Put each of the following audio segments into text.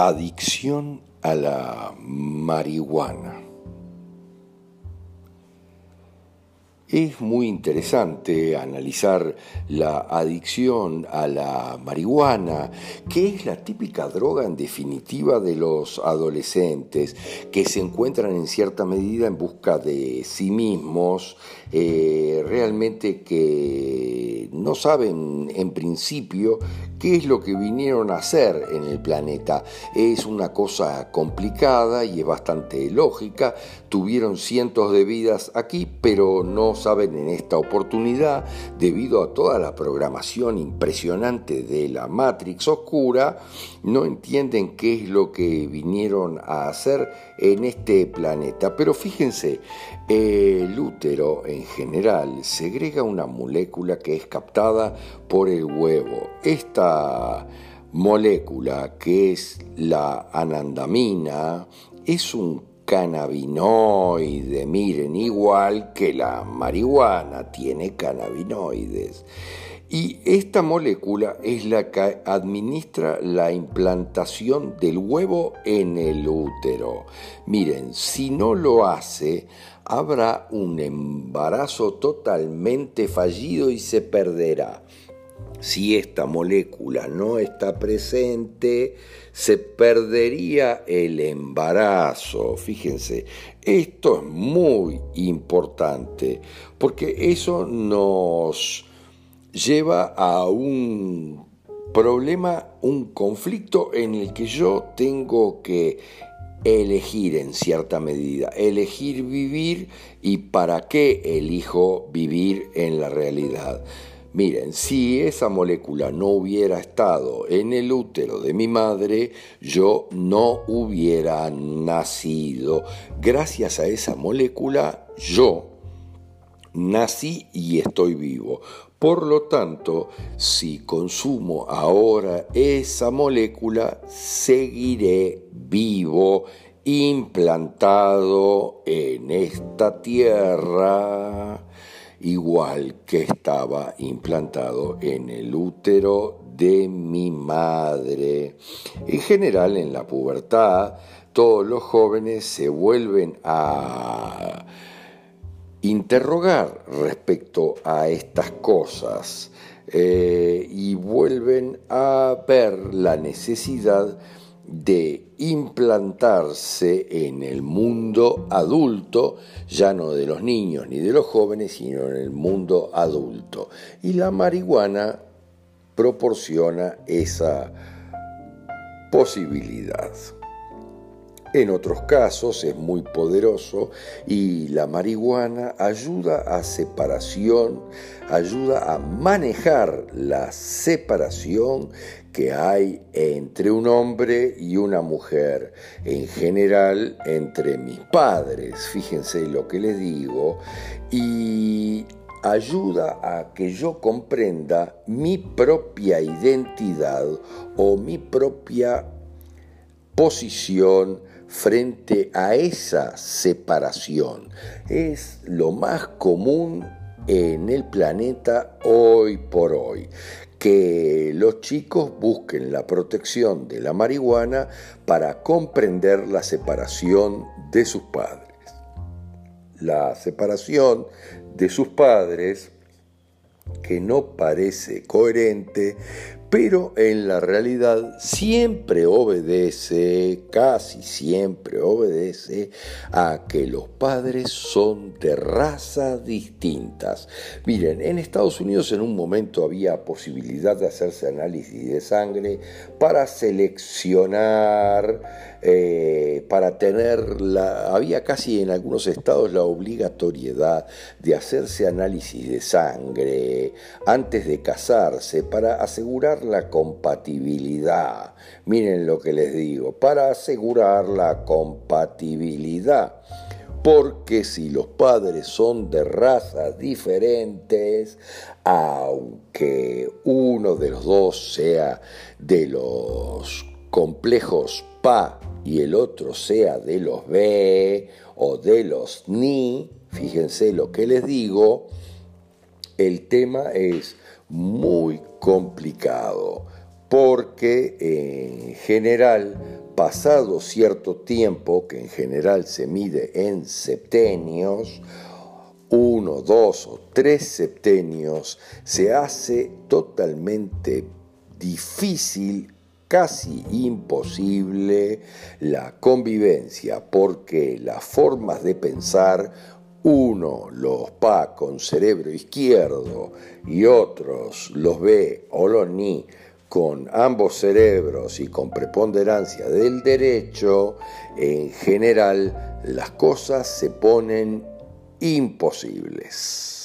Adicción a la marihuana. Es muy interesante analizar la adicción a la marihuana, que es la típica droga en definitiva de los adolescentes, que se encuentran en cierta medida en busca de sí mismos, eh, realmente que no saben en principio qué es lo que vinieron a hacer en el planeta. Es una cosa complicada y es bastante lógica. Tuvieron cientos de vidas aquí, pero no saben en esta oportunidad, debido a toda la programación impresionante de la Matrix oscura, no entienden qué es lo que vinieron a hacer en este planeta. Pero fíjense, el útero en general segrega una molécula que es captada por el huevo. Esta molécula, que es la anandamina, es un cannabinoide, miren, igual que la marihuana tiene cannabinoides. Y esta molécula es la que administra la implantación del huevo en el útero. Miren, si no lo hace, habrá un embarazo totalmente fallido y se perderá si esta molécula no está presente, se perdería el embarazo. Fíjense, esto es muy importante porque eso nos lleva a un problema, un conflicto en el que yo tengo que elegir en cierta medida, elegir vivir y para qué elijo vivir en la realidad. Miren, si esa molécula no hubiera estado en el útero de mi madre, yo no hubiera nacido. Gracias a esa molécula, yo nací y estoy vivo. Por lo tanto, si consumo ahora esa molécula, seguiré vivo, implantado en esta tierra igual que estaba implantado en el útero de mi madre. En general, en la pubertad, todos los jóvenes se vuelven a interrogar respecto a estas cosas eh, y vuelven a ver la necesidad de implantarse en el mundo adulto, ya no de los niños ni de los jóvenes, sino en el mundo adulto. Y la marihuana proporciona esa posibilidad. En otros casos es muy poderoso y la marihuana ayuda a separación, ayuda a manejar la separación que hay entre un hombre y una mujer, en general entre mis padres, fíjense lo que les digo, y ayuda a que yo comprenda mi propia identidad o mi propia posición frente a esa separación. Es lo más común en el planeta hoy por hoy que los chicos busquen la protección de la marihuana para comprender la separación de sus padres. La separación de sus padres que no parece coherente, pero en la realidad siempre obedece, casi siempre obedece, a que los padres son de razas distintas. Miren, en Estados Unidos en un momento había posibilidad de hacerse análisis de sangre para seleccionar, eh, para tener. Había casi en algunos estados la obligatoriedad de hacerse análisis de sangre antes de casarse para asegurar la compatibilidad. Miren lo que les digo, para asegurar la compatibilidad. Porque si los padres son de razas diferentes, aunque uno de los dos sea de los complejos PA y el otro sea de los B o de los NI, fíjense lo que les digo, el tema es muy complicado porque en general, pasado cierto tiempo, que en general se mide en septenios, uno, dos o tres septenios, se hace totalmente difícil, casi imposible, la convivencia, porque las formas de pensar, uno los pa con cerebro izquierdo y otros los ve o los ni con ambos cerebros y con preponderancia del derecho, en general las cosas se ponen imposibles.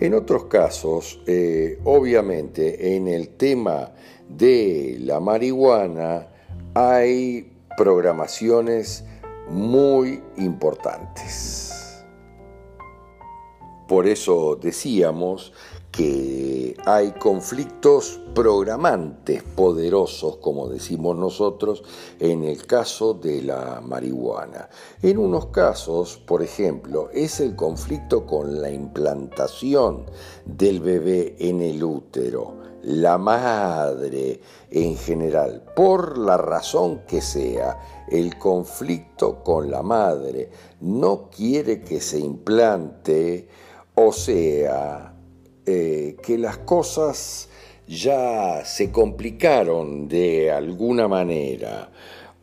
En otros casos, eh, obviamente, en el tema de la marihuana hay programaciones muy importantes. Por eso decíamos que hay conflictos programantes poderosos, como decimos nosotros, en el caso de la marihuana. En unos casos, por ejemplo, es el conflicto con la implantación del bebé en el útero, la madre en general, por la razón que sea, el conflicto con la madre no quiere que se implante, o sea, eh, que las cosas ya se complicaron de alguna manera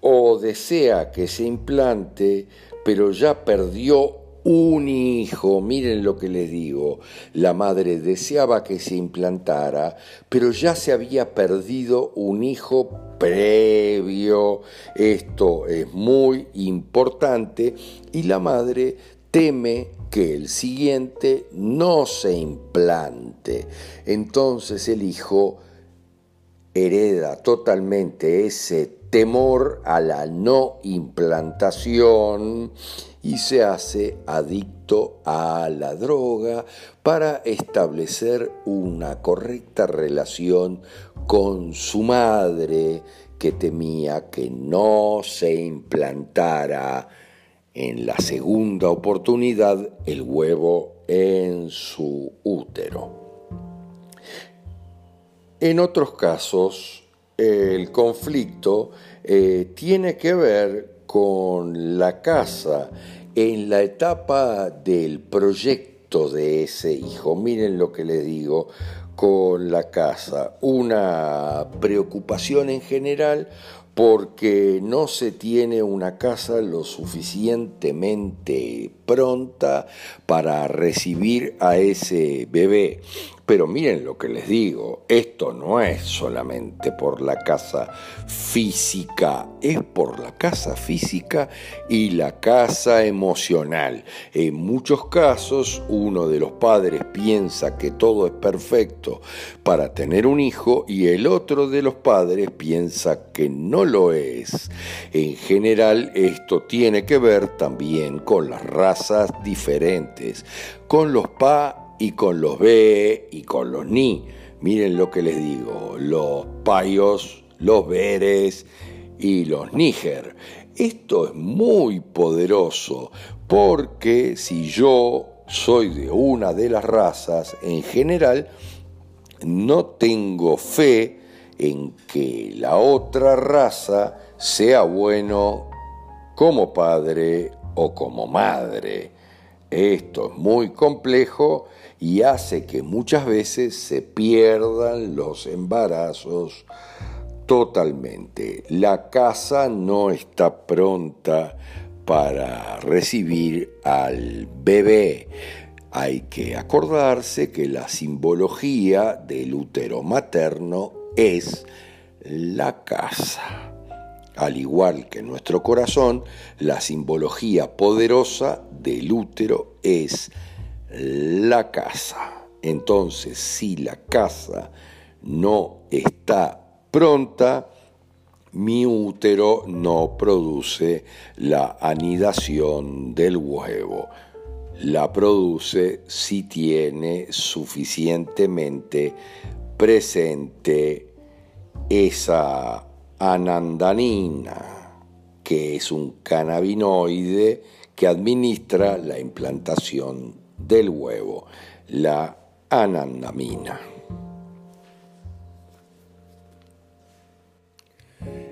o desea que se implante, pero ya perdió un hijo, miren lo que les digo, la madre deseaba que se implantara, pero ya se había perdido un hijo previo, esto es muy importante, y la madre teme que el siguiente no se implante. Entonces el hijo hereda totalmente ese temor a la no implantación y se hace adicto a la droga para establecer una correcta relación con su madre que temía que no se implantara en la segunda oportunidad el huevo en su útero. En otros casos, el conflicto eh, tiene que ver con la casa en la etapa del proyecto de ese hijo. Miren lo que le digo con la casa. Una preocupación en general porque no se tiene una casa lo suficientemente pronta para recibir a ese bebé. Pero miren lo que les digo, esto no es solamente por la casa física, es por la casa física y la casa emocional. En muchos casos uno de los padres piensa que todo es perfecto para tener un hijo y el otro de los padres piensa que no lo es. En general esto tiene que ver también con las razas diferentes, con los pa y con los B y con los Ni. Miren lo que les digo, los payos, los veres y los níger. Esto es muy poderoso porque si yo soy de una de las razas, en general no tengo fe en que la otra raza sea bueno como padre o como madre. Esto es muy complejo y hace que muchas veces se pierdan los embarazos totalmente. La casa no está pronta para recibir al bebé. Hay que acordarse que la simbología del útero materno es la casa. Al igual que nuestro corazón, la simbología poderosa del útero es la casa. Entonces, si la casa no está pronta, mi útero no produce la anidación del huevo. La produce si tiene suficientemente presente esa anandanina, que es un cannabinoide que administra la implantación del huevo, la anandamina.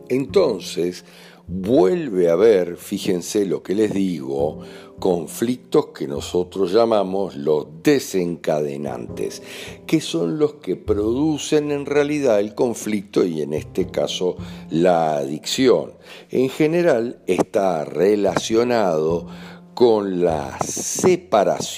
Entonces, vuelve a haber, fíjense lo que les digo, conflictos que nosotros llamamos los desencadenantes, que son los que producen en realidad el conflicto y en este caso la adicción. En general está relacionado con la separación,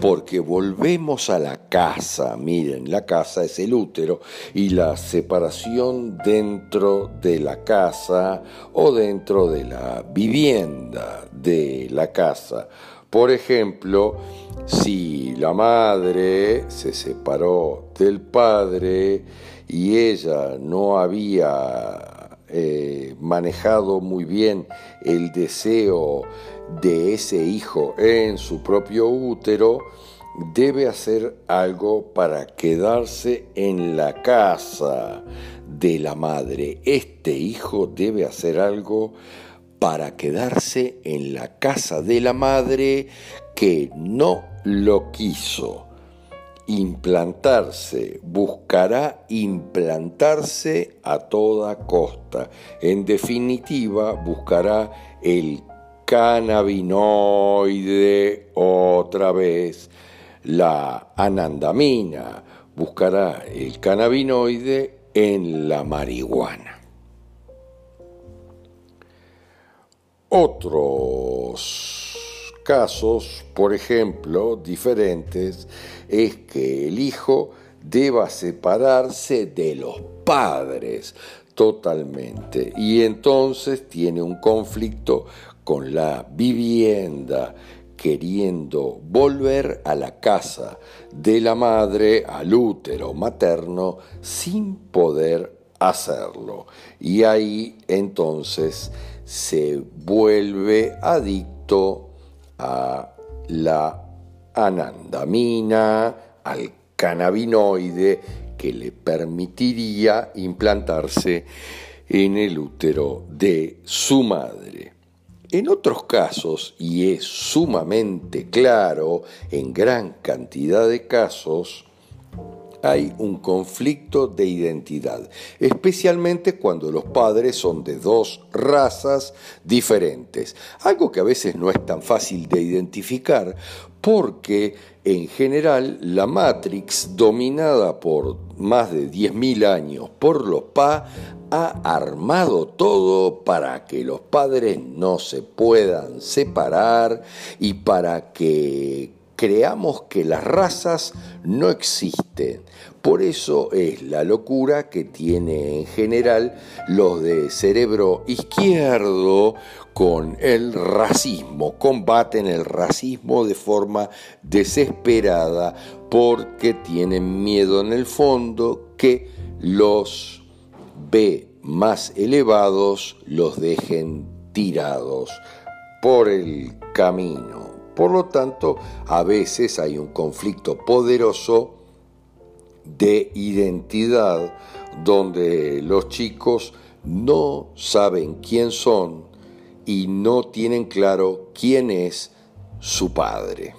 porque volvemos a la casa, miren, la casa es el útero, y la separación dentro de la casa o dentro de la vivienda de la casa. Por ejemplo, si la madre se separó del padre y ella no había eh, manejado muy bien el deseo de ese hijo en su propio útero, debe hacer algo para quedarse en la casa de la madre. Este hijo debe hacer algo para quedarse en la casa de la madre que no lo quiso implantarse, buscará implantarse a toda costa. En definitiva, buscará el cannabinoide otra vez, la anandamina, buscará el cannabinoide en la marihuana. Otros casos, por ejemplo, diferentes, es que el hijo deba separarse de los padres totalmente y entonces tiene un conflicto con la vivienda queriendo volver a la casa de la madre, al útero materno, sin poder hacerlo. Y ahí entonces se vuelve adicto a la anandamina, al cannabinoide que le permitiría implantarse en el útero de su madre. En otros casos, y es sumamente claro, en gran cantidad de casos, hay un conflicto de identidad, especialmente cuando los padres son de dos razas diferentes, algo que a veces no es tan fácil de identificar porque en general la Matrix, dominada por más de 10.000 años por los PA, ha armado todo para que los padres no se puedan separar y para que creamos que las razas no existen. Por eso es la locura que tiene en general los de cerebro izquierdo con el racismo, combaten el racismo de forma desesperada porque tienen miedo en el fondo que los B más elevados los dejen tirados por el camino. Por lo tanto, a veces hay un conflicto poderoso de identidad donde los chicos no saben quién son y no tienen claro quién es su padre.